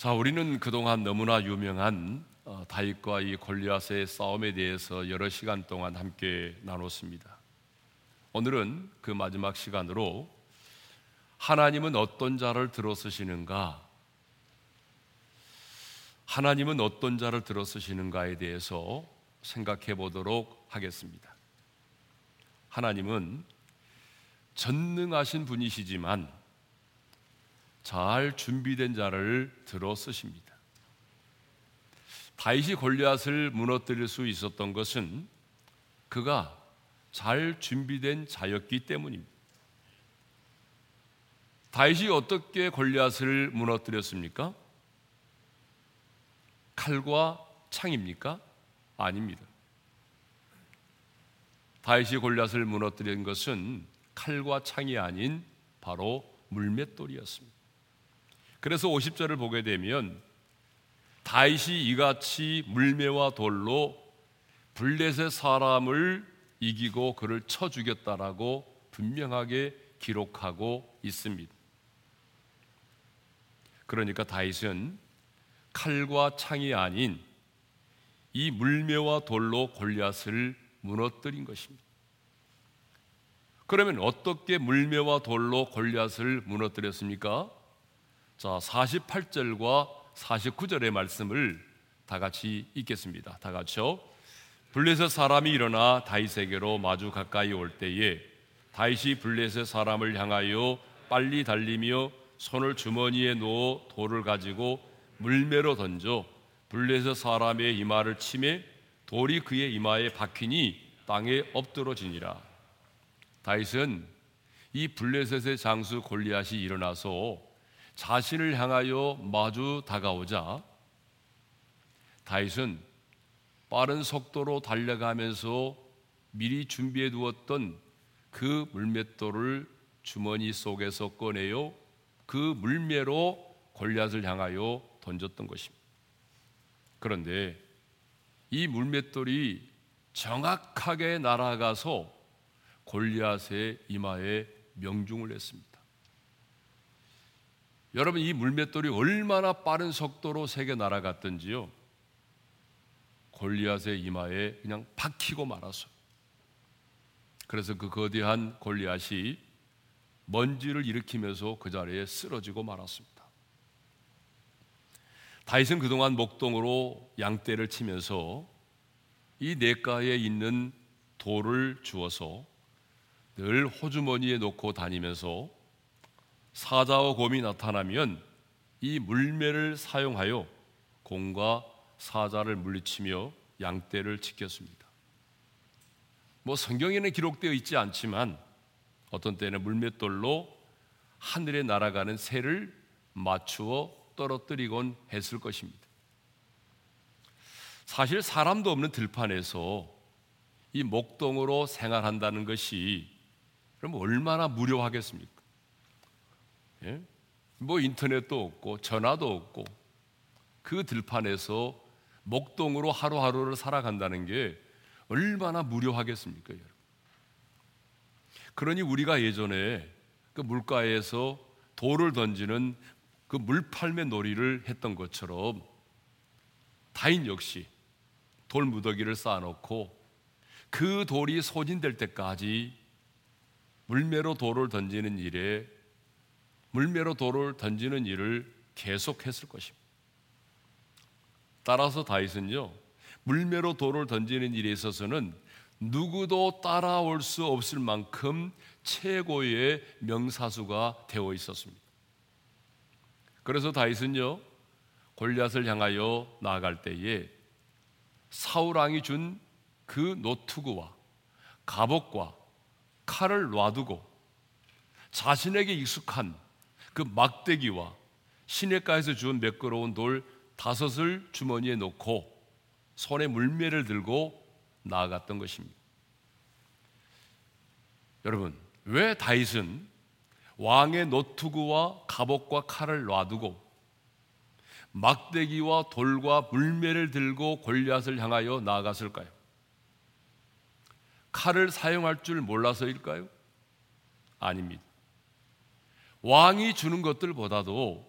자, 우리는 그동안 너무나 유명한 어, 다윗과 이 골리앗의 싸움에 대해서 여러 시간 동안 함께 나눴습니다. 오늘은 그 마지막 시간으로 하나님은 어떤 자를 들어쓰시는가? 하나님은 어떤 자를 들어쓰시는가에 대해서 생각해 보도록 하겠습니다. 하나님은 전능하신 분이시지만 잘 준비된 자를 들어 쓰십니다. 다윗이 골리앗을 무너뜨릴 수 있었던 것은 그가 잘 준비된 자였기 때문입니다. 다윗이 어떻게 골리앗을 무너뜨렸습니까? 칼과 창입니까? 아닙니다. 다윗이 골리앗을 무너뜨린 것은 칼과 창이 아닌 바로 물맷돌이었습니다. 그래서 50절을 보게 되면 다윗이 이같이 물매와 돌로 블레셋 사람을 이기고 그를 쳐 죽였다라고 분명하게 기록하고 있습니다. 그러니까 다윗은 칼과 창이 아닌 이 물매와 돌로 골리앗을 무너뜨린 것입니다. 그러면 어떻게 물매와 돌로 골리앗을 무너뜨렸습니까? 자, 48절과 49절의 말씀을 다 같이 읽겠습니다. 다 같이요. 블레셋 사람이 일어나 다윗에게로 마주 가까이 올 때에 다윗이 블레셋 사람을 향하여 빨리 달리며 손을 주머니에 넣어 돌을 가지고 물매로 던져 블레셋 사람의 이마를 치매 돌이 그의 이마에 박히니 땅에 엎드러지니라. 다윗은 이 블레셋의 장수 골리앗이 일어나서 자신을 향하여 마주 다가오자 다윗은 빠른 속도로 달려가면서 미리 준비해 두었던 그 물맷돌을 주머니 속에서 꺼내요 그 물매로 골리앗을 향하여 던졌던 것입니다. 그런데 이 물맷돌이 정확하게 날아가서 골리앗의 이마에 명중을 했습니다. 여러분 이 물맷돌이 얼마나 빠른 속도로 세게 날아갔던지요. 골리앗의 이마에 그냥 박히고 말았어. 그래서 그 거대한 골리앗이 먼지를 일으키면서 그 자리에 쓰러지고 말았습니다. 다윗은 그동안 목동으로 양떼를 치면서 이 냇가에 있는 돌을 주어서 늘 호주머니에 놓고 다니면서 사자와 곰이 나타나면 이 물매를 사용하여 곰과 사자를 물리치며 양떼를 지켰습니다. 뭐 성경에는 기록되어 있지 않지만 어떤 때는 물맷돌로 하늘에 날아가는 새를 맞추어 떨어뜨리곤 했을 것입니다. 사실 사람도 없는 들판에서 이 목동으로 생활한다는 것이 그럼 얼마나 무료하겠습니까? 예? 뭐 인터넷도 없고 전화도 없고 그 들판에서 목동으로 하루하루를 살아간다는 게 얼마나 무료하겠습니까, 여러분? 그러니 우리가 예전에 그 물가에서 돌을 던지는 그 물팔매 놀이를 했던 것처럼 다인 역시 돌 무더기를 쌓아놓고 그 돌이 소진될 때까지 물매로 돌을 던지는 일에 물매로 돌을 던지는 일을 계속했을 것입니다. 따라서 다윗은요 물매로 돌을 던지는 일에 있어서는 누구도 따라올 수 없을 만큼 최고의 명사수가 되어 있었습니다. 그래서 다윗은요 골리앗을 향하여 나아갈 때에 사울 왕이 준 그 노트구와 갑옷과 칼을 놔두고 자신에게 익숙한 그 막대기와 시냇가에서 주운 매끄러운 돌 다섯을 주머니에 놓고 손에 물매를 들고 나아갔던 것입니다. 여러분, 왜 다윗은 왕의 노트구와 갑옷과 칼을 놔두고 막대기와 돌과 물매를 들고 골리앗을 향하여 나아갔을까요? 칼을 사용할 줄 몰라서일까요? 아닙니다. 왕이 주는 것들보다도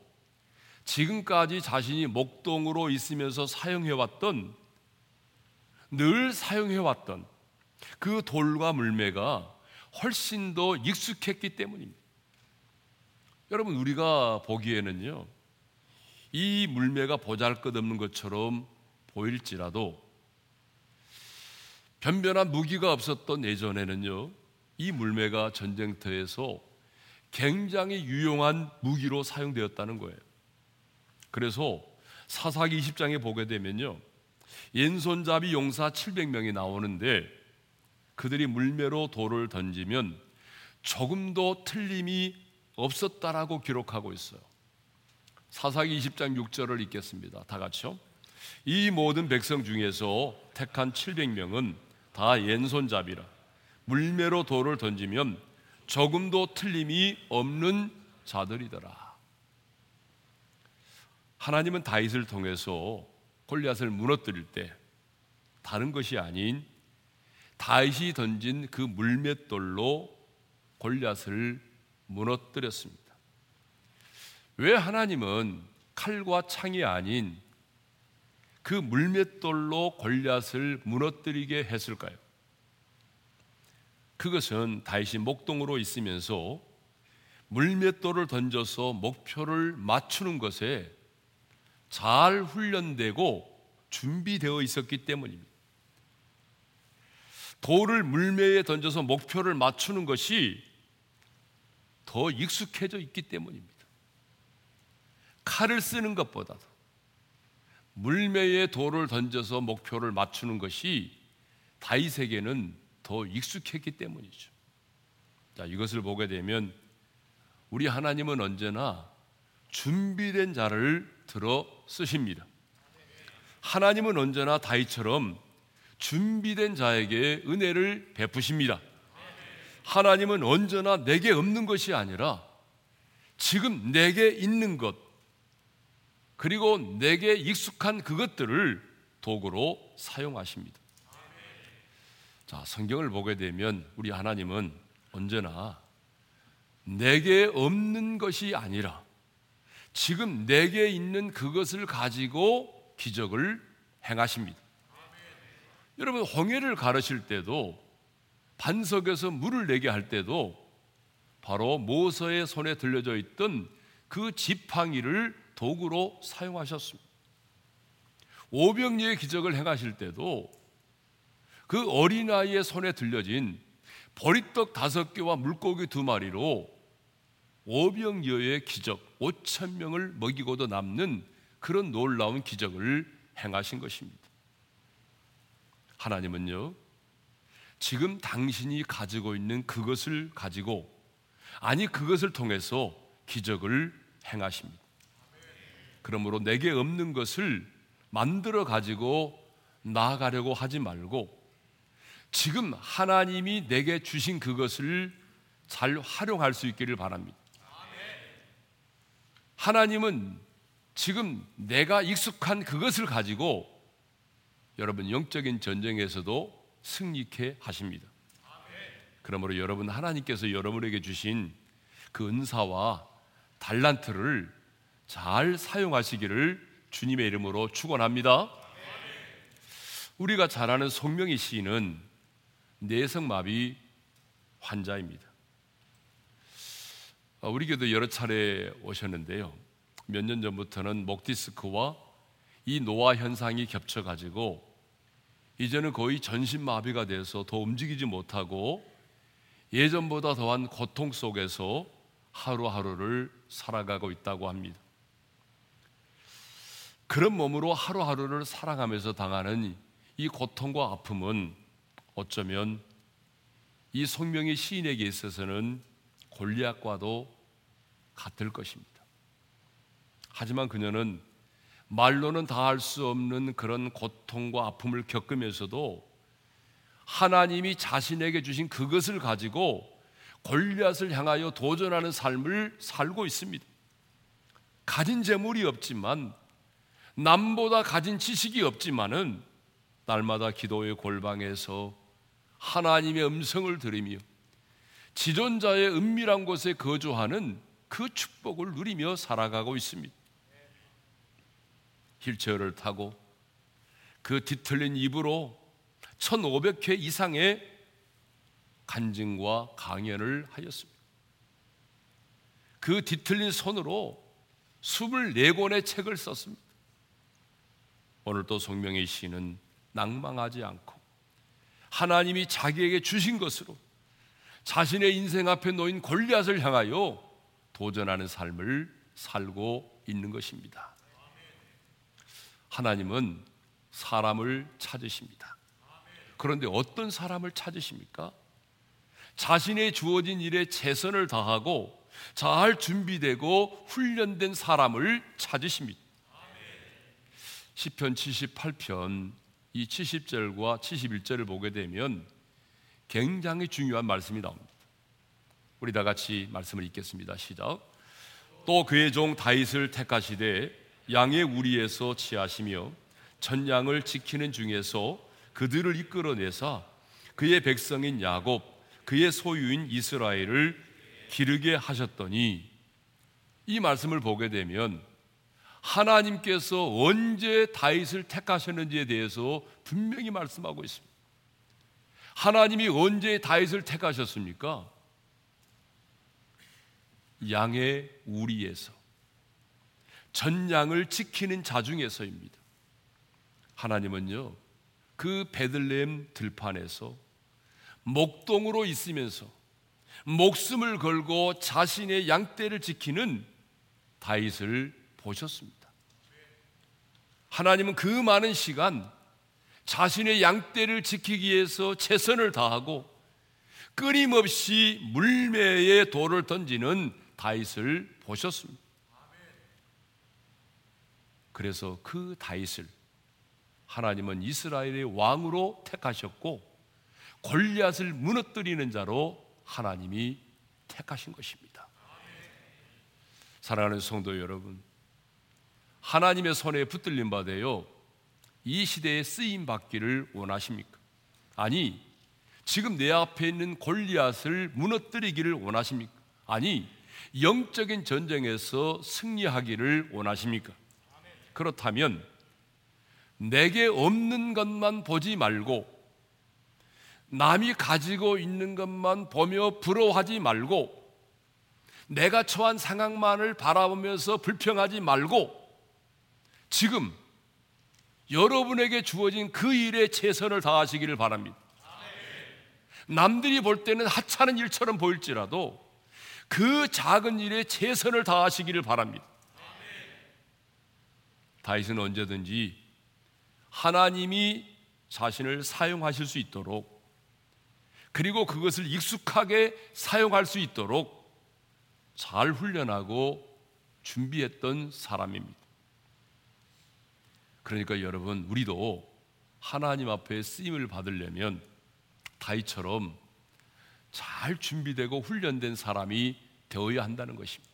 지금까지 자신이 목동으로 있으면서 사용해왔던 늘 사용해왔던 그 돌과 물매가 훨씬 더 익숙했기 때문입니다. 여러분 우리가 보기에는요 이 물매가 보잘 것 없는 것처럼 보일지라도 변변한 무기가 없었던 예전에는요 이 물매가 전쟁터에서 굉장히 유용한 무기로 사용되었다는 거예요. 그래서 사사기 20장에 보게 되면요. 옌손잡이 용사 700명이 나오는데 그들이 물매로 돌을 던지면 조금도 틀림이 없었다라고 기록하고 있어요. 사사기 20장 6절을 읽겠습니다. 다 같이요. 이 모든 백성 중에서 택한 700명은 다 옌손잡이라 물매로 돌을 던지면 조금도 틀림이 없는 자들이더라. 하나님은 다윗을 통해서 골리앗을 무너뜨릴 때 다른 것이 아닌 다윗이 던진 그 물맷돌로 골리앗을 무너뜨렸습니다. 왜 하나님은 칼과 창이 아닌 그 물맷돌로 골리앗을 무너뜨리게 했을까요? 그것은 다윗이 목동으로 있으면서 물맷돌을 던져서 목표를 맞추는 것에 잘 훈련되고 준비되어 있었기 때문입니다. 돌을 물매에 던져서 목표를 맞추는 것이 더 익숙해져 있기 때문입니다. 칼을 쓰는 것보다도 물매에 돌을 던져서 목표를 맞추는 것이 다윗에게는 더 익숙했기 때문이죠. 자, 이것을 보게 되면 우리 하나님은 언제나 준비된 자를 들어 쓰십니다. 하나님은 언제나 다윗처럼 준비된 자에게 은혜를 베푸십니다. 하나님은 언제나 내게 없는 것이 아니라 지금 내게 있는 것, 그리고 내게 익숙한 그것들을 도구로 사용하십니다. 자, 성경을 보게 되면 우리 하나님은 언제나 내게 없는 것이 아니라 지금 내게 있는 그것을 가지고 기적을 행하십니다. 여러분 홍해를 가르실 때도 반석에서 물을 내게 할 때도 바로 모서의 손에 들려져 있던 그 지팡이를 도구로 사용하셨습니다. 오병리의 기적을 행하실 때도 그 어린아이의 손에 들려진 보리떡 다섯 개와 물고기 두 마리로 오병여의 기적 5천 명을 먹이고도 남는 그런 놀라운 기적을 행하신 것입니다. 하나님은요. 지금 당신이 가지고 있는 그것을 가지고 아니 그것을 통해서 기적을 행하십니다. 그러므로 내게 없는 것을 만들어 가지고 나아가려고 하지 말고 지금 하나님이 내게 주신 그것을 잘 활용할 수 있기를 바랍니다. 하나님은 지금 내가 익숙한 그것을 가지고 여러분 영적인 전쟁에서도 승리케 하십니다. 그러므로 여러분 하나님께서 여러분에게 주신 그 은사와 달란트를 잘 사용하시기를 주님의 이름으로 축원합니다. 우리가 잘 아는 송명희 시인은 내성마비 환자입니다. 아, 우리 교도 여러 차례 오셨는데요. 몇 년 전부터는 목 디스크와 이 노화 현상이 겹쳐 가지고 이제는 거의 전신 마비가 돼서 더 움직이지 못하고 예전보다 더한 고통 속에서 하루하루를 살아가고 있다고 합니다. 그런 몸으로 하루하루를 살아가면서 당하는 이 고통과 아픔은 어쩌면 이 성명의 시인에게 있어서는 골리앗과도 같을 것입니다. 하지만 그녀는 말로는 다 할 수 없는 그런 고통과 아픔을 겪으면서도 하나님이 자신에게 주신 그것을 가지고 골리앗을 향하여 도전하는 삶을 살고 있습니다. 가진 재물이 없지만 남보다 가진 지식이 없지만은 날마다 기도의 골방에서 하나님의 음성을 들으며 지존자의 은밀한 곳에 거주하는 그 축복을 누리며 살아가고 있습니다. 휠체어를 타고 그 뒤틀린 입으로 1500회 이상의 간증과 강연을 하였습니다. 그 뒤틀린 손으로 24권의 책을 썼습니다. 오늘 또 송명의 시는 낭망하지 않고 하나님이 자기에게 주신 것으로 자신의 인생 앞에 놓인 골리앗을 향하여 도전하는 삶을 살고 있는 것입니다. 하나님은 사람을 찾으십니다. 그런데 어떤 사람을 찾으십니까? 자신의 주어진 일에 최선을 다하고 잘 준비되고 훈련된 사람을 찾으십니다. 시편 78편 이 70절과 71절을 보게 되면 굉장히 중요한 말씀이 나옵니다. 우리 다 같이 말씀을 읽겠습니다. 시작. 또 그의 종 다윗을 택하시되 양의 우리에서 취하시며 전양을 지키는 중에서 그들을 이끌어내사 그의 백성인 야곱 그의 소유인 이스라엘을 기르게 하셨더니 이 말씀을 보게 되면 하나님께서 언제 다윗을 택하셨는지에 대해서 분명히 말씀하고 있습니다. 하나님이 언제 다윗을 택하셨습니까? 양의 우리에서 전양을 지키는 자 중에서입니다. 하나님은요 그 베들레헴 들판에서 목동으로 있으면서 목숨을 걸고 자신의 양떼를 지키는 다윗을 보셨습니다. 하나님은 그 많은 시간 자신의 양떼를 지키기 위해서 최선을 다하고 끊임없이 물매에 돌을 던지는 다윗을 보셨습니다. 그래서 그 다윗을 하나님은 이스라엘의 왕으로 택하셨고 골리앗을 무너뜨리는 자로 하나님이 택하신 것입니다. 사랑하는 성도 여러분, 하나님의 손에 붙들림 받아요. 이 시대에 쓰임 받기를 원하십니까? 아니, 지금 내 앞에 있는 골리앗을 무너뜨리기를 원하십니까? 아니, 영적인 전쟁에서 승리하기를 원하십니까? 그렇다면 내게 없는 것만 보지 말고 남이 가지고 있는 것만 보며 부러워하지 말고 내가 처한 상황만을 바라보면서 불평하지 말고 지금 여러분에게 주어진 그 일에 최선을 다하시기를 바랍니다. 남들이 볼 때는 하찮은 일처럼 보일지라도 그 작은 일에 최선을 다하시기를 바랍니다. 다윗은 언제든지 하나님이 자신을 사용하실 수 있도록 그리고 그것을 익숙하게 사용할 수 있도록 잘 훈련하고 준비했던 사람입니다. 그러니까 여러분 우리도 하나님 앞에 쓰임을 받으려면 다이처럼 잘 준비되고 훈련된 사람이 되어야 한다는 것입니다.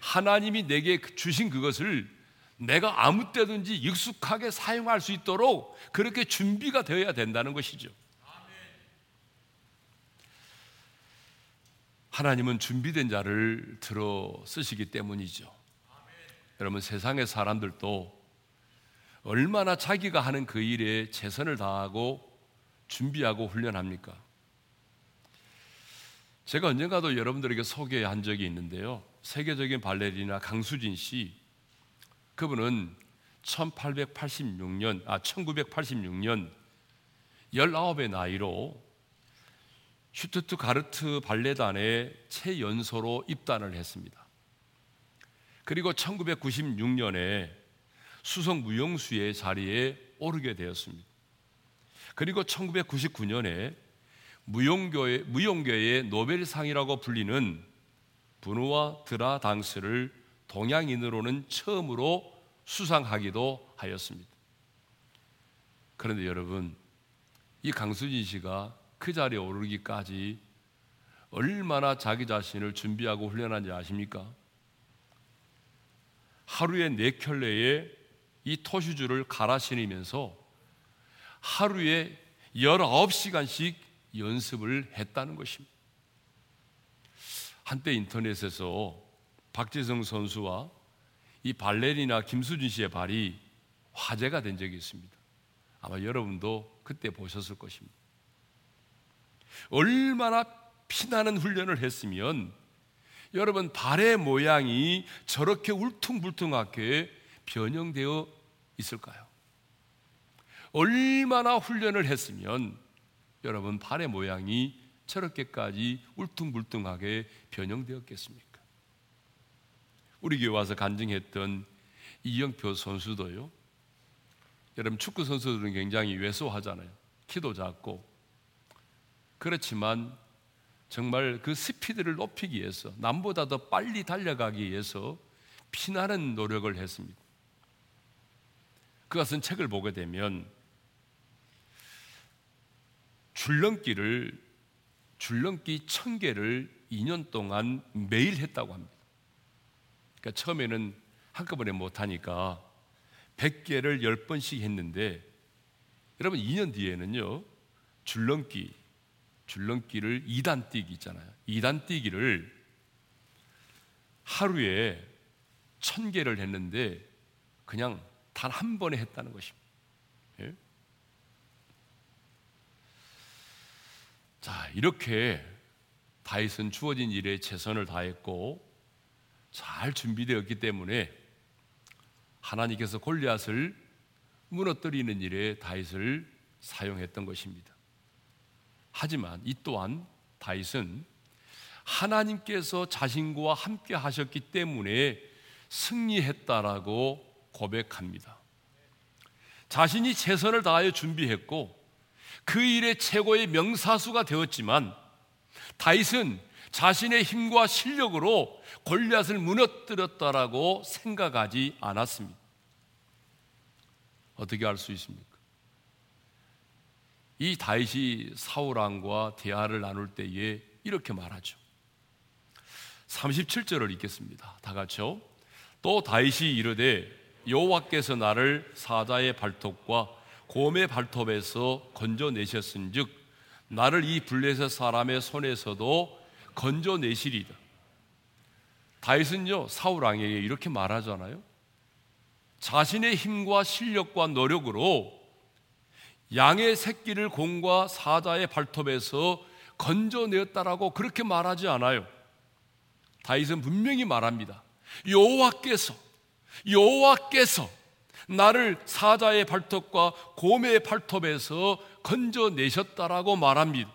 하나님이 내게 주신 그것을 내가 아무 때든지 익숙하게 사용할 수 있도록 그렇게 준비가 되어야 된다는 것이죠. 하나님은 준비된 자를 들어 쓰시기 때문이죠. 여러분 세상의 사람들도 얼마나 자기가 하는 그 일에 최선을 다하고 준비하고 훈련합니까? 제가 언젠가도 여러분들에게 소개한 적이 있는데요. 세계적인 발레리나 강수진 씨 그분은 1886년, 아, 1986년 19의 나이로 슈투트가르트 발레단의 최연소로 입단을 했습니다. 그리고 1996년에 수석 무용수의 자리에 오르게 되었습니다. 그리고 1999년에 무용교회, 무용계의 노벨상이라고 불리는 분노와 드라 당스를 동양인으로는 처음으로 수상하기도 하였습니다. 그런데 여러분, 이 강수진 씨가 그 자리에 오르기까지 얼마나 자기 자신을 준비하고 훈련한지 아십니까? 하루에 네 켤레의 이 토슈즈를 갈아 신으면서 하루에 19시간씩 연습을 했다는 것입니다. 한때 인터넷에서 박재성 선수와 이 발레리나 김수진 씨의 발이 화제가 된 적이 있습니다. 아마 여러분도 그때 보셨을 것입니다. 얼마나 피나는 훈련을 했으면 여러분 발의 모양이 저렇게 울퉁불퉁하게 변형되어 있을까요? 얼마나 훈련을 했으면 여러분 발의 모양이 저렇게까지 울퉁불퉁하게 변형되었겠습니까? 우리 교회 와서 간증했던 이영표 선수도요. 여러분 축구 선수들은 굉장히 왜소하잖아요. 키도 작고 그렇지만 정말 그 스피드를 높이기 위해서 남보다 더 빨리 달려가기 위해서 피나는 노력을 했습니다. 그것은 책을 보게 되면 줄넘기를 줄넘기 천 개를 2년 동안 매일 했다고 합니다. 그러니까 처음에는 한꺼번에 못 하니까 100개를 10번씩 했는데 여러분 2년 뒤에는요. 줄넘기 줄넘기를 2단 뛰기 있잖아요. 2단 뛰기를 하루에 1000개를 했는데 그냥 단 한 번에 했다는 것입니다. 예? 자, 이렇게 다윗은 주어진 일에 최선을 다했고 잘 준비되었기 때문에 하나님께서 골리앗을 무너뜨리는 일에 다윗을 사용했던 것입니다. 하지만 이 또한 다윗은 하나님께서 자신과 함께 하셨기 때문에 승리했다라고 고백합니다. 자신이 최선을 다하여 준비했고 그 일의 최고의 명사수가 되었지만 다윗은 자신의 힘과 실력으로 골리앗을 무너뜨렸다라고 생각하지 않았습니다. 어떻게 알 수 있습니까? 이 다윗이 사울 왕과 대화를 나눌 때에 이렇게 말하죠. 37절을 읽겠습니다. 다 같이요. 또 다윗이 이르되 여호와께서 나를 사자의 발톱과 곰의 발톱에서 건져내셨은즉 나를 이 블레셋 사람의 손에서도 건져내시리다. 다윗은요 사울 왕에게 이렇게 말하잖아요. 자신의 힘과 실력과 노력으로 양의 새끼를 곰과 사자의 발톱에서 건져내었다라고 그렇게 말하지 않아요. 다윗은 분명히 말합니다. 여호와께서 여호와께서 나를 사자의 발톱과 곰의 발톱에서 건져내셨다라고 말합니다.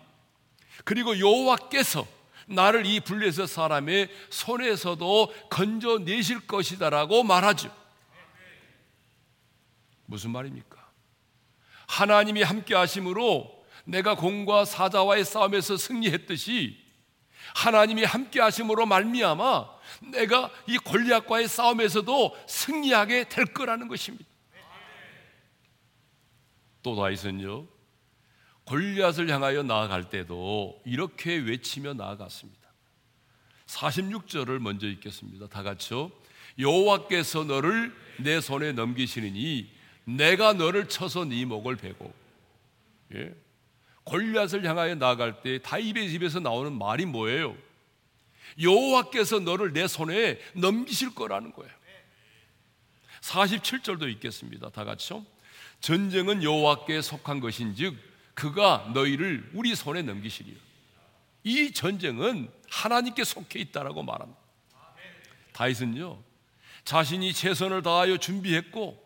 그리고 여호와께서 나를 이 블레셋 사람의 손에서도 건져내실 것이다라고 말하죠. 무슨 말입니까? 하나님이 함께 하심으로 내가 공과 사자와의 싸움에서 승리했듯이 하나님이 함께 하심으로 말미암아 내가 이 골리앗과의 싸움에서도 승리하게 될 거라는 것입니다. 또 다윗은요 골리앗을 향하여 나아갈 때도 이렇게 외치며 나아갔습니다. 46절을 먼저 읽겠습니다. 다 같이요. 여호와께서 너를 내 손에 넘기시느니 내가 너를 쳐서 네 목을 베고 예? 골리앗을 향하여 나아갈 때 다윗의 집에서 나오는 말이 뭐예요? 여호와께서 너를 내 손에 넘기실 거라는 거예요. 47절도 읽겠습니다. 다 같이요. 전쟁은 여호와께 속한 것인즉 그가 너희를 우리 손에 넘기시리라. 이 전쟁은 하나님께 속해 있다라고 말합니다. 다윗은요 자신이 최선을 다하여 준비했고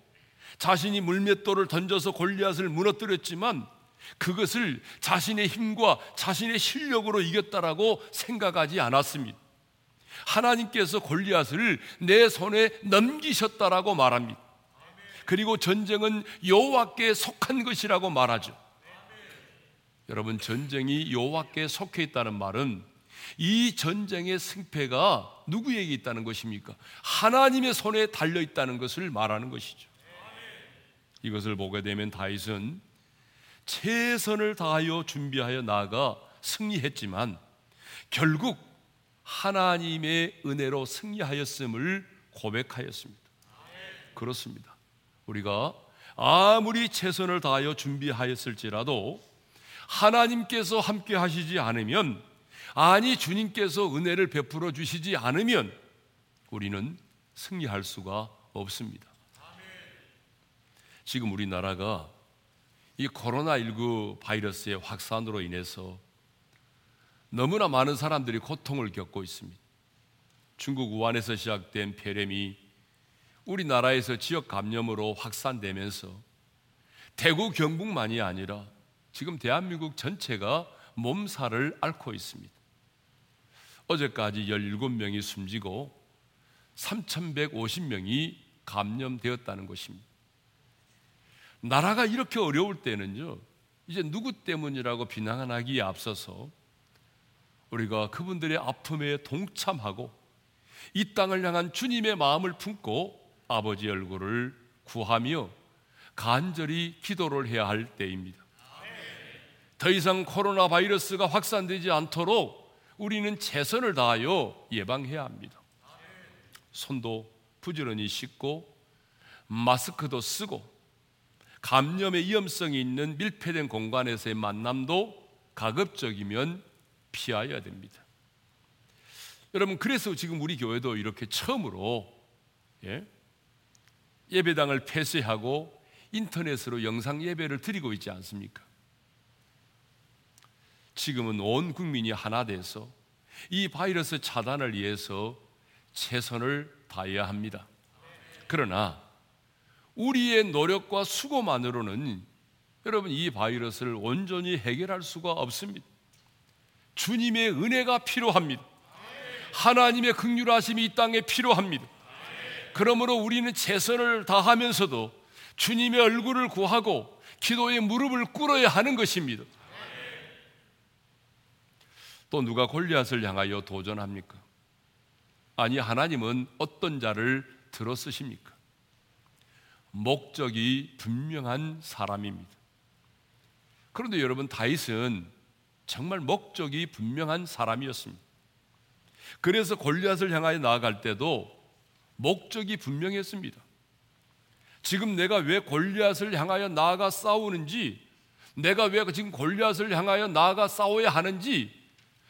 자신이 물맷돌을 던져서 골리앗을 무너뜨렸지만 그것을 자신의 힘과 자신의 실력으로 이겼다라고 생각하지 않았습니다. 하나님께서 골리앗을 내 손에 넘기셨다라고 말합니다. 그리고 전쟁은 여호와께 속한 것이라고 말하죠. 여러분 전쟁이 여호와께 속해 있다는 말은 이 전쟁의 승패가 누구에게 있다는 것입니까? 하나님의 손에 달려 있다는 것을 말하는 것이죠. 이것을 보게 되면 다윗은 최선을 다하여 준비하여 나아가 승리했지만 결국 하나님의 은혜로 승리하였음을 고백하였습니다. 그렇습니다. 우리가 아무리 최선을 다하여 준비하였을지라도 하나님께서 함께 하시지 않으면 아니 주님께서 은혜를 베풀어 주시지 않으면 우리는 승리할 수가 없습니다. 지금 우리나라가 이 코로나19 바이러스의 확산으로 인해서 너무나 많은 사람들이 고통을 겪고 있습니다. 중국 우한에서 시작된 폐렴이 우리나라에서 지역 감염으로 확산되면서 대구 경북만이 아니라 지금 대한민국 전체가 몸살을 앓고 있습니다. 어제까지 17명이 숨지고 3,150명이 감염되었다는 것입니다. 나라가 이렇게 어려울 때는요, 이제 누구 때문이라고 비난하기에 앞서서 우리가 그분들의 아픔에 동참하고 이 땅을 향한 주님의 마음을 품고 아버지 얼굴을 구하며 간절히 기도를 해야 할 때입니다. 더 이상 코로나 바이러스가 확산되지 않도록 우리는 최선을 다하여 예방해야 합니다. 손도 부지런히 씻고 마스크도 쓰고 감염의 위험성이 있는 밀폐된 공간에서의 만남도 가급적이면 피하여야 됩니다. 여러분 그래서 지금 우리 교회도 이렇게 처음으로 예? 예배당을 폐쇄하고 인터넷으로 영상 예배를 드리고 있지 않습니까? 지금은 온 국민이 하나 돼서 이 바이러스 차단을 위해서 최선을 다해야 합니다. 그러나 우리의 노력과 수고만으로는 여러분 이 바이러스를 온전히 해결할 수가 없습니다. 주님의 은혜가 필요합니다. 하나님의 극률하심이 이 땅에 필요합니다. 그러므로 우리는 최선을 다하면서도 주님의 얼굴을 구하고 기도의 무릎을 꿇어야 하는 것입니다. 또 누가 골리앗을 향하여 도전합니까? 아니 하나님은 어떤 자를 들어 쓰십니까? 목적이 분명한 사람입니다. 그런데 여러분 다윗은 정말 목적이 분명한 사람이었습니다. 그래서 골리앗을 향하여 나아갈 때도 목적이 분명했습니다. 지금 내가 왜 골리앗을 향하여 나아가 싸우는지, 내가 왜 지금 골리앗을 향하여 나아가 싸워야 하는지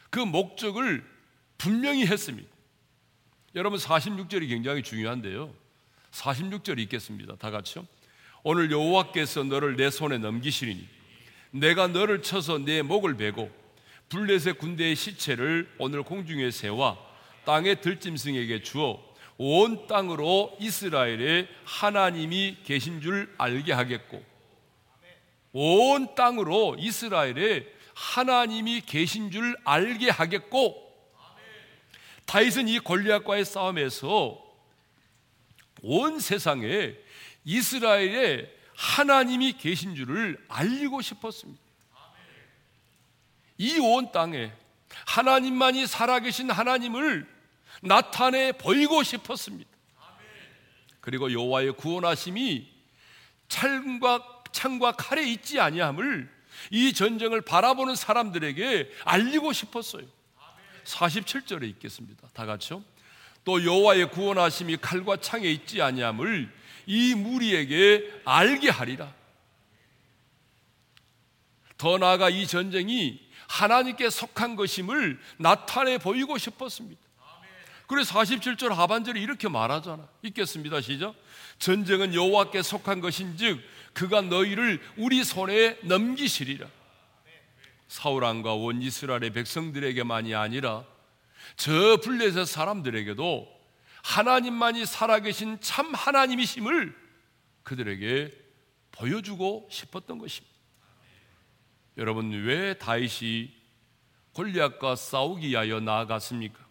그 목적을 분명히 했습니다. 여러분 46절이 굉장히 중요한데요. 46절 읽겠습니다. 다 같이요. 오늘 여호와께서 너를 내 손에 넘기시리니 내가 너를 쳐서 내 목을 베고 블레셋 군대의 시체를 오늘 공중에 세워 땅의 들짐승에게 주어 온 땅으로 이스라엘의 하나님이 계신 줄 알게 하겠고 온 땅으로 이스라엘의 하나님이 계신 줄 알게 하겠고 다윗은 이 골리앗과의 싸움에서 온 세상에 이스라엘의 하나님이 계신 줄을 알리고 싶었습니다. 이 온 땅에 하나님만이 살아계신 하나님을 나타내 보이고 싶었습니다. 그리고 여호와의 구원하심이 창과 창과 칼에 있지 아니함을 이 전쟁을 바라보는 사람들에게 알리고 싶었어요. 47절에 있겠습니다. 다 같이요. 또 여호와의 구원하심이 칼과 창에 있지 아니함을 이 무리에게 알게 하리라. 더 나아가 이 전쟁이 하나님께 속한 것임을 나타내 보이고 싶었습니다. 그래서 47절 하반절에 이렇게 말하잖아. 읽겠습니다. 시작. 전쟁은 여호와께 속한 것인즉 그가 너희를 우리 손에 넘기시리라. 사울 왕과 온 이스라엘의 백성들에게만이 아니라 저 블레셋 사람들에게도 하나님만이 살아계신 참 하나님이심을 그들에게 보여주고 싶었던 것입니다. 여러분 왜 다윗이 골리앗과 싸우기 위하여 나아갔습니까?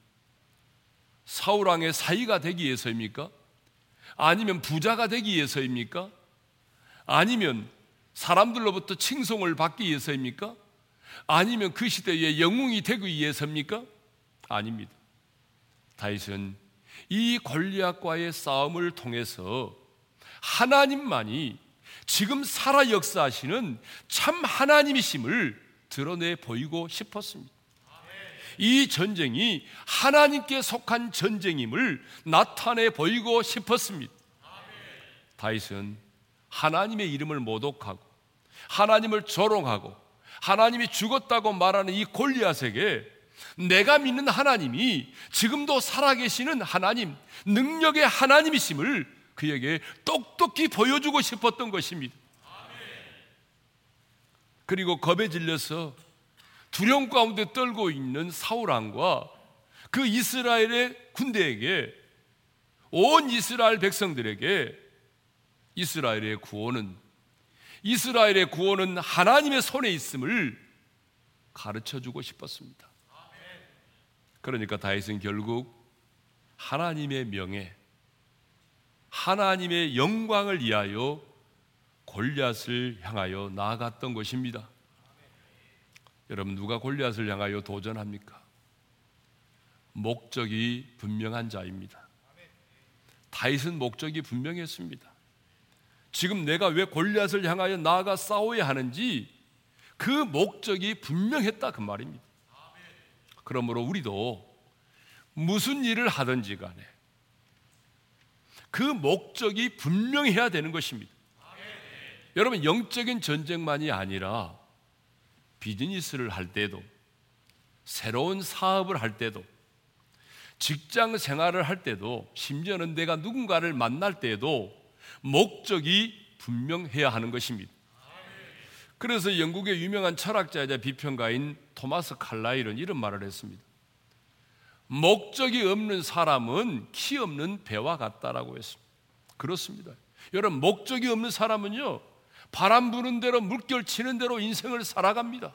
사울 왕의 사이가 되기 위해서입니까? 아니면 부자가 되기 위해서입니까? 아니면 사람들로부터 칭송을 받기 위해서입니까? 아니면 그 시대의 영웅이 되기 위해서입니까? 아닙니다. 다윗은 이 골리앗과의 싸움을 통해서 하나님만이 지금 살아 역사하시는 참 하나님이심을 드러내 보이고 싶었습니다. 이 전쟁이 하나님께 속한 전쟁임을 나타내 보이고 싶었습니다. 다윗은 하나님의 이름을 모독하고 하나님을 조롱하고 하나님이 죽었다고 말하는 이 골리앗에게 내가 믿는 하나님이 지금도 살아계시는 하나님, 능력의 하나님이심을 그에게 똑똑히 보여주고 싶었던 것입니다. 그리고 겁에 질려서 두려움 가운데 떨고 있는 사울왕과 그 이스라엘의 군대에게 온 이스라엘 백성들에게 이스라엘의 구원은 이스라엘의 구원은 하나님의 손에 있음을 가르쳐 주고 싶었습니다. 그러니까 다윗은 결국 하나님의 명예, 하나님의 영광을 위하여 골리앗을 향하여 나아갔던 것입니다. 여러분 누가 골리앗을 향하여 도전합니까? 목적이 분명한 자입니다. 다윗은 목적이 분명했습니다. 지금 내가 왜 골리앗을 향하여 나아가 싸워야 하는지 그 목적이 분명했다 그 말입니다. 그러므로 우리도 무슨 일을 하든지 간에 그 목적이 분명해야 되는 것입니다. 여러분 영적인 전쟁만이 아니라 비즈니스를 할 때도 새로운 사업을 할 때도 직장 생활을 할 때도 심지어는 내가 누군가를 만날 때도 목적이 분명해야 하는 것입니다. 그래서 영국의 유명한 철학자이자 비평가인 토마스 칼라일은 이런 말을 했습니다. 목적이 없는 사람은 키 없는 배와 같다라고 했습니다. 그렇습니다. 여러분 목적이 없는 사람은요 바람 부는 대로 물결 치는 대로 인생을 살아갑니다.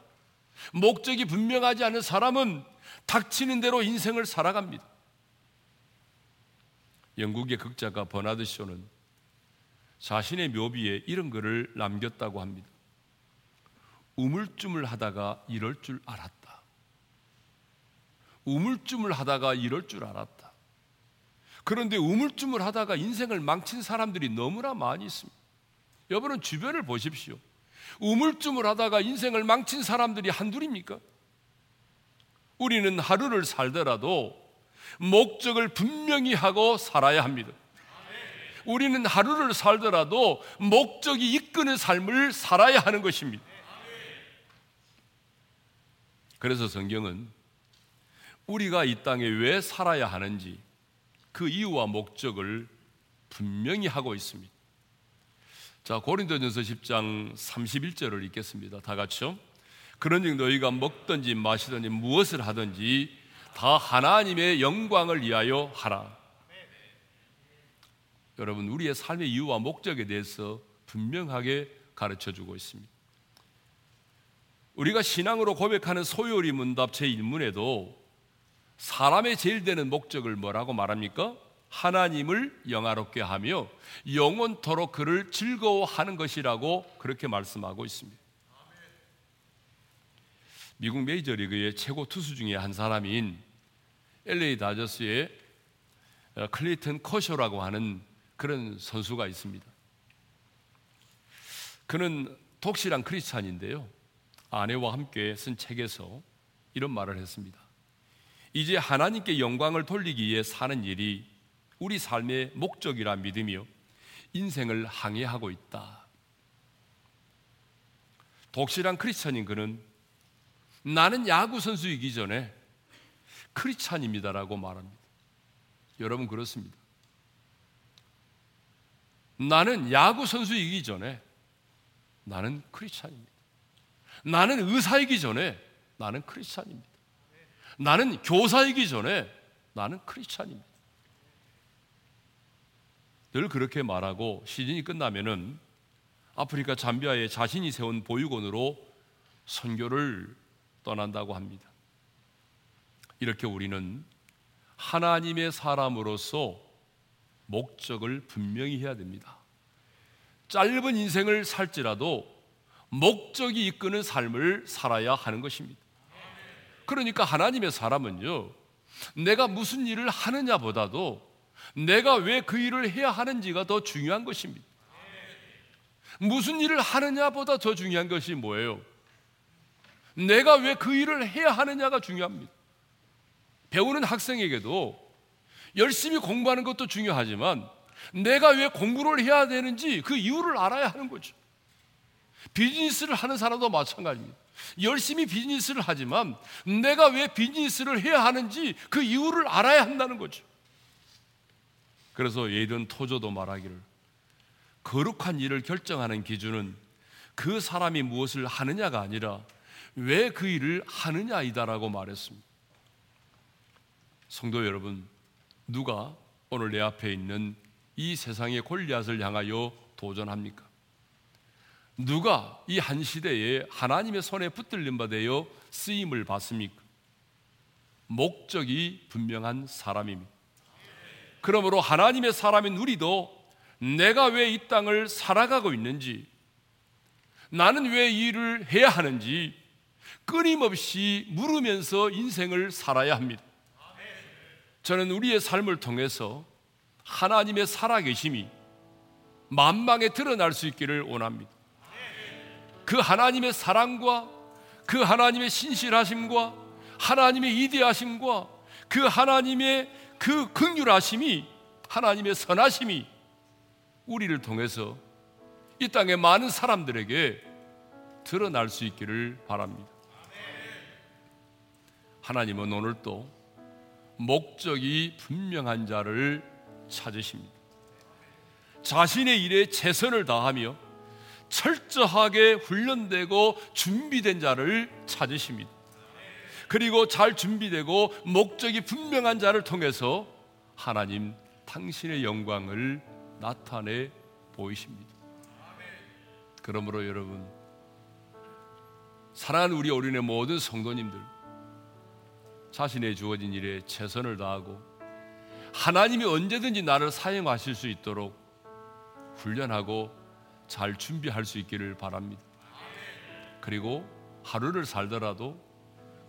목적이 분명하지 않은 사람은 닥치는 대로 인생을 살아갑니다. 영국의 극작가 버나드 쇼는 자신의 묘비에 이런 글을 남겼다고 합니다. 우물쭈물 하다가 이럴 줄 알았다. 우물쭈물 하다가 이럴 줄 알았다. 그런데 우물쭈물 하다가 인생을 망친 사람들이 너무나 많이 있습니다. 여러분 주변을 보십시오. 우물쭈물 하다가 인생을 망친 사람들이 한둘입니까? 우리는 하루를 살더라도 목적을 분명히 하고 살아야 합니다. 우리는 하루를 살더라도 목적이 이끄는 삶을 살아야 하는 것입니다. 그래서 성경은 우리가 이 땅에 왜 살아야 하는지 그 이유와 목적을 분명히 하고 있습니다. 자, 고린도전서 10장 31절을 읽겠습니다. 다 같이요. 그런즉 너희가 먹든지 마시든지 무엇을 하든지 다 하나님의 영광을 위하여 하라. 여러분, 우리의 삶의 이유와 목적에 대해서 분명하게 가르쳐 주고 있습니다. 우리가 신앙으로 고백하는 소요리 문답 제1문에도 사람의 제일 되는 목적을 뭐라고 말합니까? 하나님을 영화롭게 하며 영원토록 그를 즐거워하는 것이라고 그렇게 말씀하고 있습니다. 미국 메이저리그의 최고 투수 중에 한 사람인 LA 다저스의 클레이튼 커쇼라고 하는 그런 선수가 있습니다. 그는 독실한 크리스찬인데요. 아내와 함께 쓴 책에서 이런 말을 했습니다. 이제 하나님께 영광을 돌리기 위해 사는 일이 우리 삶의 목적이라 믿으며 인생을 항해하고 있다. 독실한 크리스찬인 그는 나는 야구 선수이기 전에 크리스찬입니다라고 말합니다. 여러분 그렇습니다. 나는 야구 선수이기 전에 나는 크리스찬입니다. 나는 의사이기 전에 나는 크리스찬입니다. 나는 교사이기 전에 나는 크리스찬입니다. 늘 그렇게 말하고 시즌이 끝나면은 아프리카 잠비아에 자신이 세운 보육원으로 선교를 떠난다고 합니다. 이렇게 우리는 하나님의 사람으로서 목적을 분명히 해야 됩니다. 짧은 인생을 살지라도 목적이 이끄는 삶을 살아야 하는 것입니다. 그러니까 하나님의 사람은요, 내가 무슨 일을 하느냐보다도 내가 왜 그 일을 해야 하는지가 더 중요한 것입니다. 무슨 일을 하느냐보다 더 중요한 것이 뭐예요? 내가 왜 그 일을 해야 하느냐가 중요합니다. 배우는 학생에게도 열심히 공부하는 것도 중요하지만 내가 왜 공부를 해야 되는지 그 이유를 알아야 하는 거죠. 비즈니스를 하는 사람도 마찬가지입니다. 열심히 비즈니스를 하지만 내가 왜 비즈니스를 해야 하는지 그 이유를 알아야 한다는 거죠. 그래서 예든 토조도 말하기를 거룩한 일을 결정하는 기준은 그 사람이 무엇을 하느냐가 아니라 왜 그 일을 하느냐이다라고 말했습니다. 성도 여러분, 누가 오늘 내 앞에 있는 이 세상의 골리앗을 향하여 도전합니까? 누가 이 한 시대에 하나님의 손에 붙들림 받아요 쓰임을 받습니까? 목적이 분명한 사람입니다. 그러므로 하나님의 사람인 우리도 내가 왜 이 땅을 살아가고 있는지, 나는 왜이 일을 해야 하는지 끊임없이 물으면서 인생을 살아야 합니다. 저는 우리의 삶을 통해서 하나님의 살아계심이 만방에 드러날 수 있기를 원합니다. 그 하나님의 사랑과 그 하나님의 신실하심과 하나님의 이대하심과 그 하나님의 그 극률하심이 하나님의 선하심이 우리를 통해서 이 땅의 많은 사람들에게 드러날 수 있기를 바랍니다. 하나님은 오늘 또 목적이 분명한 자를 찾으십니다. 자신의 일에 최선을 다하며 철저하게 훈련되고 준비된 자를 찾으십니다. 그리고 잘 준비되고 목적이 분명한 자를 통해서 하나님 당신의 영광을 나타내 보이십니다. 그러므로 여러분 사랑하는 우리 어린의 모든 성도님들 자신의 주어진 일에 최선을 다하고 하나님이 언제든지 나를 사용하실 수 있도록 훈련하고 잘 준비할 수 있기를 바랍니다. 그리고 하루를 살더라도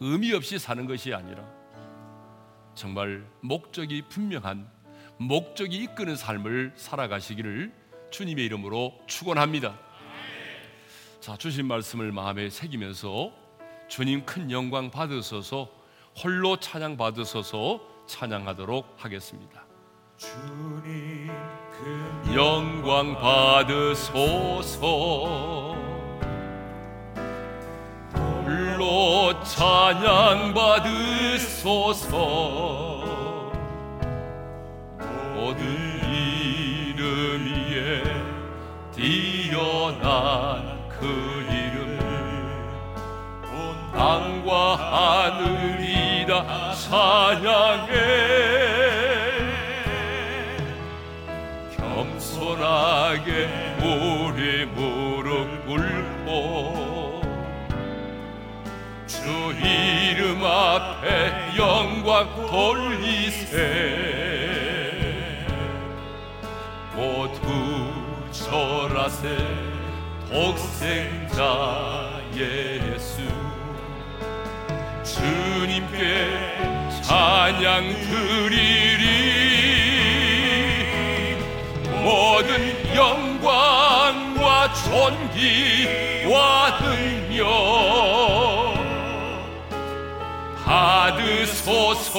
의미 없이 사는 것이 아니라 정말 목적이 분명한 목적이 이끄는 삶을 살아가시기를 주님의 이름으로 축원합니다. 자, 주신 말씀을 마음에 새기면서 주님 큰 영광 받으소서 홀로 찬양 받으소서 찬양하도록 하겠습니다. 영광 받으소서. 홀로 찬양 받으소서. 모든 이름 위에 뛰어난 그 이름. 땅과 하늘이 다 찬양 돌리세. 모두 절하세. 독생자 예수. 주님께 찬양 드리리. 모든 영광과 존귀와 능력 받으소서.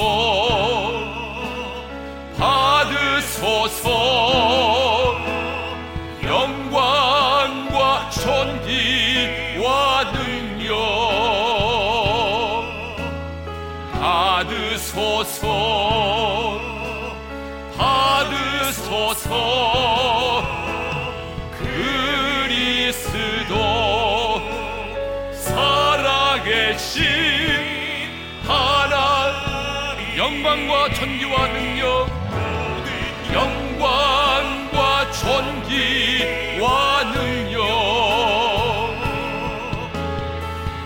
받으소서. 영광과 존귀와 능력 받으소서. 받으소서. 그리스도 살아계신 영광과 존귀와 능력 영광과 존귀와 능력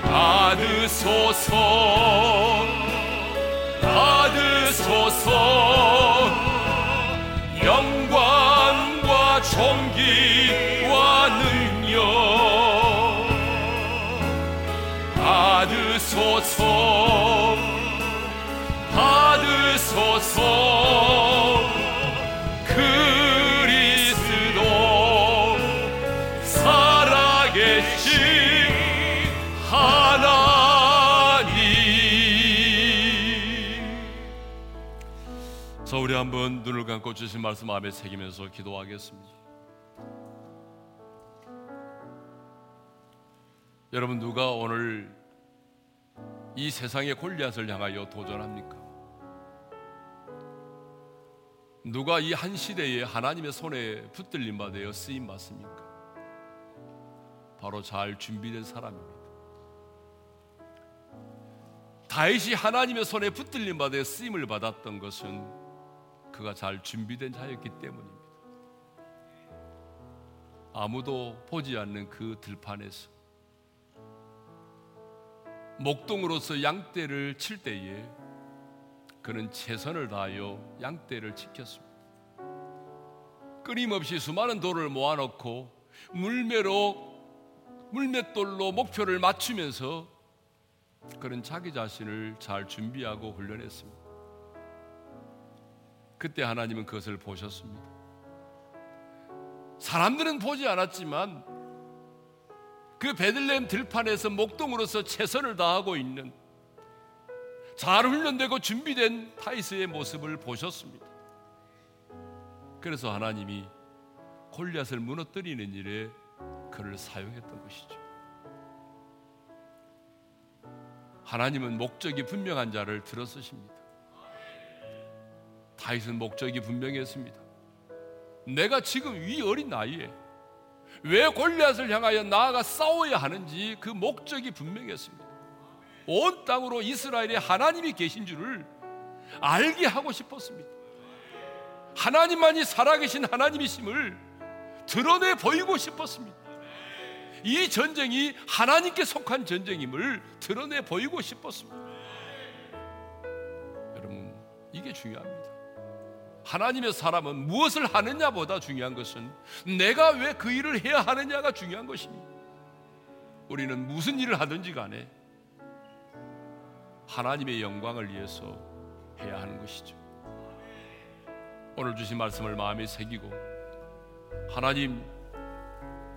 받으소서 받으소서. 영광과 존귀와 능력 받으소서 한번 눈을 감고 주신 말씀 마음에 새기면서 기도하겠습니다. 여러분 누가 오늘 이 세상의 골리앗을 향하여 도전합니까? 누가 이 한 시대에 하나님의 손에 붙들림 받아 쓰임 받습니까? 바로 잘 준비된 사람입니다. 다윗이 하나님의 손에 붙들림 받아 쓰임을 받았던 것은 그가 잘 준비된 자였기 때문입니다. 아무도 보지 않는 그 들판에서 목동으로서 양떼를 칠 때에 그는 최선을 다하여 양떼를 지켰습니다. 끊임없이 수많은 돌을 모아놓고 물매로 물맷돌로 목표를 맞추면서 그는 자기 자신을 잘 준비하고 훈련했습니다. 그때 하나님은 그것을 보셨습니다. 사람들은 보지 않았지만 그 베들레헴 들판에서 목동으로서 최선을 다하고 있는 잘 훈련되고 준비된 타이스의 모습을 보셨습니다. 그래서 하나님이 골리앗을 무너뜨리는 일에 그를 사용했던 것이죠. 하나님은 목적이 분명한 자를 들어쓰십니다. 다윗은 목적이 분명했습니다. 내가 지금 이 어린 나이에 왜 골리앗을 향하여 나아가 싸워야 하는지 그 목적이 분명했습니다. 온 땅으로 이스라엘에 하나님이 계신 줄을 알게 하고 싶었습니다. 하나님만이 살아계신 하나님이심을 드러내 보이고 싶었습니다. 이 전쟁이 하나님께 속한 전쟁임을 드러내 보이고 싶었습니다. 여러분, 이게 중요합니다. 하나님의 사람은 무엇을 하느냐보다 중요한 것은 내가 왜 그 일을 해야 하느냐가 중요한 것입니다. 우리는 무슨 일을 하든지 간에 하나님의 영광을 위해서 해야 하는 것이죠. 오늘 주신 말씀을 마음에 새기고 하나님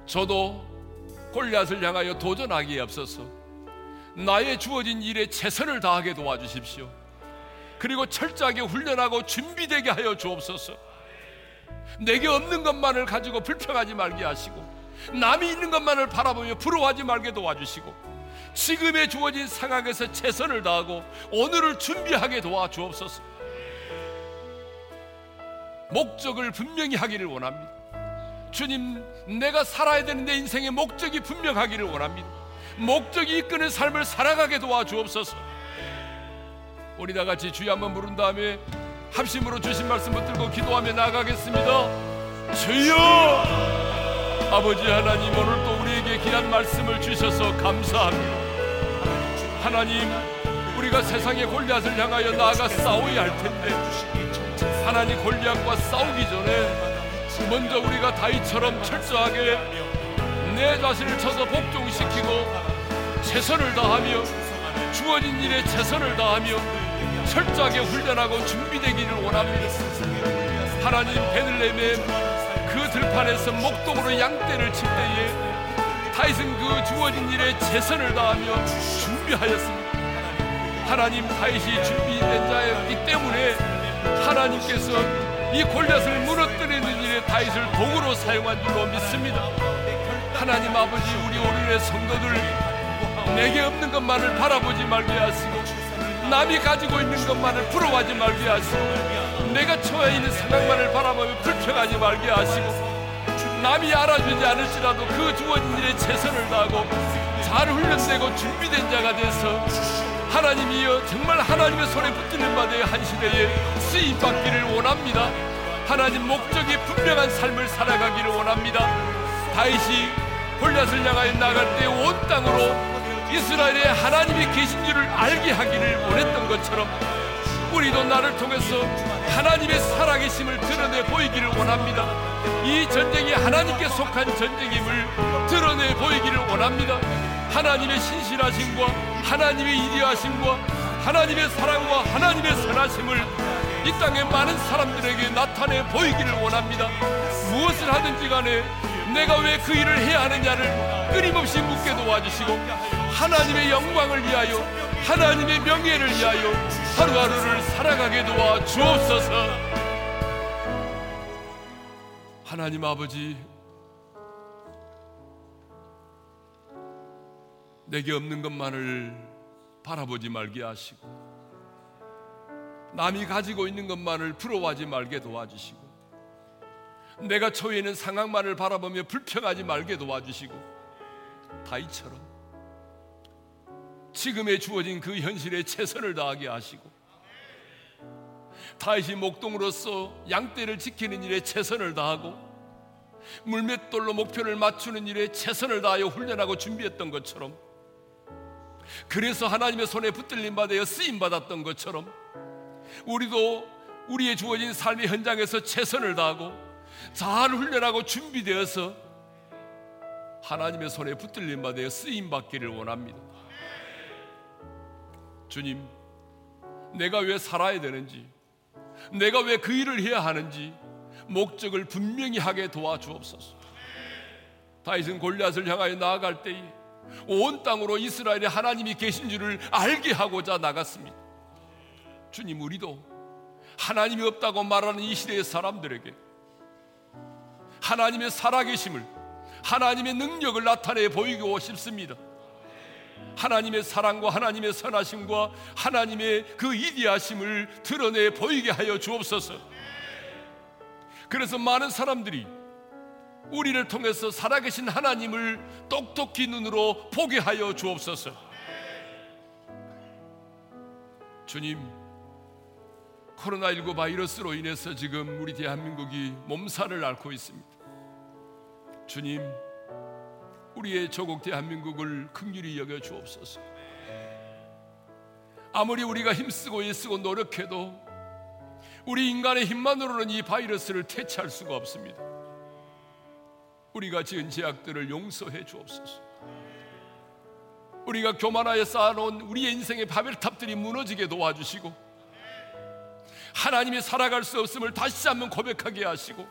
저도 골리앗을 향하여 도전하기에 앞서서 나의 주어진 일에 최선을 다하게 도와주십시오. 그리고 철저하게 훈련하고 준비되게 하여 주옵소서. 내게 없는 것만을 가지고 불평하지 말게 하시고 남이 있는 것만을 바라보며 부러워하지 말게 도와주시고 지금의 주어진 상황에서 최선을 다하고 오늘을 준비하게 도와주옵소서. 목적을 분명히 하기를 원합니다. 주님, 내가 살아야 되는 내 인생의 목적이 분명하기를 원합니다. 목적이 이끄는 삶을 살아가게 도와주옵소서. 우리 다 같이 주여 한번 부른 다음에 합심으로 주신 말씀 붙들고 기도하며 나가겠습니다. 주여! 아버지 하나님 오늘 또 우리에게 귀한 말씀을 주셔서 감사합니다. 하나님 우리가 세상의 골리앗을 향하여 나아가 싸워야 할 텐데 하나님 골리앗과 싸우기 전에 먼저 우리가 다이처럼 철저하게 내 자신을 쳐서 복종시키고 최선을 다하며 주어진 일에 최선을 다하며 철저하게 훈련하고 준비되기를 원합니다. 하나님 베들레헴의 그 들판에서 목동으로 양떼를 칠 때에 다윗은 그 주어진 일에 최선을 다하며 준비하였습니다. 하나님 다윗이 준비된 자였기 때문에 하나님께서 이 골리앗을 무너뜨리는 일에 다윗을 도구로 사용한 줄로 믿습니다. 하나님 아버지 우리 오늘의 성도들 내게 없는 것만을 바라보지 말게 하시고 남이 가지고 있는 것만을 부러워하지 말게 하시고 내가 처해 있는 상황만을 바라보며 불평하지 말게 하시고 남이 알아주지 않을지라도 그 주어진 일에 최선을 다하고 잘 훈련되고 준비된 자가 돼서 하나님이여 정말 하나님의 손에 붙드는 바다의 한 시대에 쓰임 받기를 원합니다. 하나님 목적이 분명한 삶을 살아가기를 원합니다. 다윗이 골리앗을 향하여 나갈 때 온 땅으로 이스라엘에 하나님이 계신 줄을 알게 하기를 원했던 것처럼 우리도 나를 통해서 하나님의 살아계심을 드러내 보이기를 원합니다. 이 전쟁이 하나님께 속한 전쟁임을 드러내 보이기를 원합니다. 하나님의 신실하심과 하나님의 이리하심과 하나님의 사랑과 하나님의 선하심을 이 땅의 많은 사람들에게 나타내 보이기를 원합니다. 무엇을 하든지 간에 내가 왜 그 일을 해야 하느냐를 끊임없이 묻게 도와주시고 하나님의 영광을 위하여 하나님의 명예를 위하여 하루하루를 살아가게 도와 주옵소서. 하나님 아버지, 내게 없는 것만을 바라보지 말게 하시고, 남이 가지고 있는 것만을 부러워하지 말게 도와주시고 내가 처해 있는 상황만을 바라보며 불평하지 말게 도와주시고 다이처럼 지금에 주어진 그 현실에 최선을 다하게 하시고 다윗이 목동으로서 양떼를 지키는 일에 최선을 다하고 물맷돌로 목표를 맞추는 일에 최선을 다하여 훈련하고 준비했던 것처럼 그래서 하나님의 손에 붙들림 받아 쓰임 받았던 것처럼 우리도 우리의 주어진 삶의 현장에서 최선을 다하고 잘 훈련하고 준비되어서 하나님의 손에 붙들림 받아 쓰임 받기를 원합니다. 주님, 내가 왜 살아야 되는지, 내가 왜 그 일을 해야 하는지 목적을 분명히 하게 도와주옵소서. 다윗은 골리앗을 향하여 나아갈 때에 온 땅으로 이스라엘에 하나님이 계신 줄을 알게 하고자 나갔습니다. 주님 우리도 하나님이 없다고 말하는 이 시대의 사람들에게 하나님의 살아계심을 하나님의 능력을 나타내 보이고 싶습니다. 하나님의 사랑과 하나님의 선하심과 하나님의 그 이디하심을 드러내 보이게 하여 주옵소서. 그래서 많은 사람들이 우리를 통해서 살아계신 하나님을 똑똑히 눈으로 보게 하여 주옵소서. 주님, 코로나19 바이러스로 인해서 지금 우리 대한민국이 몸살을 앓고 있습니다. 주님, 우리의 조국 대한민국을 긍휼히 여겨 주옵소서. 아무리 우리가 힘쓰고 애쓰고 노력해도 우리 인간의 힘만으로는 이 바이러스를 퇴치할 수가 없습니다. 우리가 지은 죄악들을 용서해 주옵소서. 우리가 교만하여 쌓아놓은 우리의 인생의 바벨탑들이 무너지게 도와주시고 하나님이 살아갈 수 없음을 다시 한번 고백하게 하시고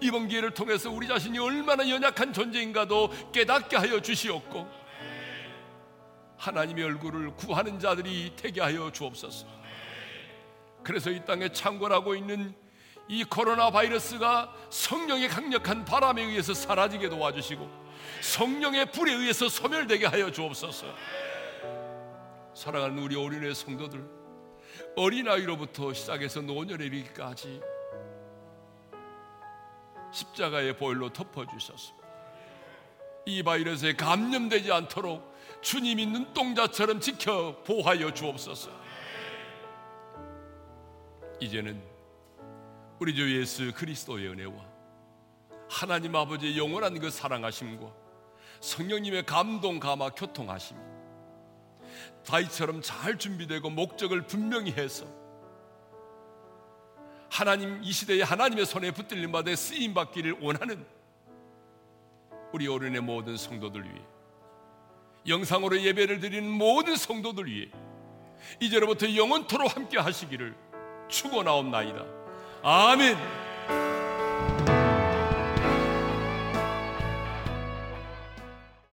이번 기회를 통해서 우리 자신이 얼마나 연약한 존재인가도 깨닫게 하여 주시옵고 하나님의 얼굴을 구하는 자들이 되게 하여 주옵소서. 그래서 이 땅에 창궐하고 있는 이 코로나 바이러스가 성령의 강력한 바람에 의해서 사라지게 도와주시고 성령의 불에 의해서 소멸되게 하여 주옵소서. 사랑하는 우리 어린애 성도들 어린아이로부터 시작해서 노년에 이르기까지 십자가의 보혈로 덮어주셔서 이 바이러스에 감염되지 않도록 주님이 눈동자처럼 지켜 보호하여 주옵소서. 이제는 우리 주 예수 그리스도의 은혜와 하나님 아버지의 영원한 그 사랑하심과 성령님의 감동 감화 교통하심 다이처럼 잘 준비되고 목적을 분명히 해서 하나님 이 시대에 하나님의 손에 붙들림 받아 쓰임 받기를 원하는 우리 어른의 모든 성도들 위해 영상으로 예배를 드리는 모든 성도들 위해 이제로부터 영원토록 함께 하시기를 축원하옵나이다. 아멘.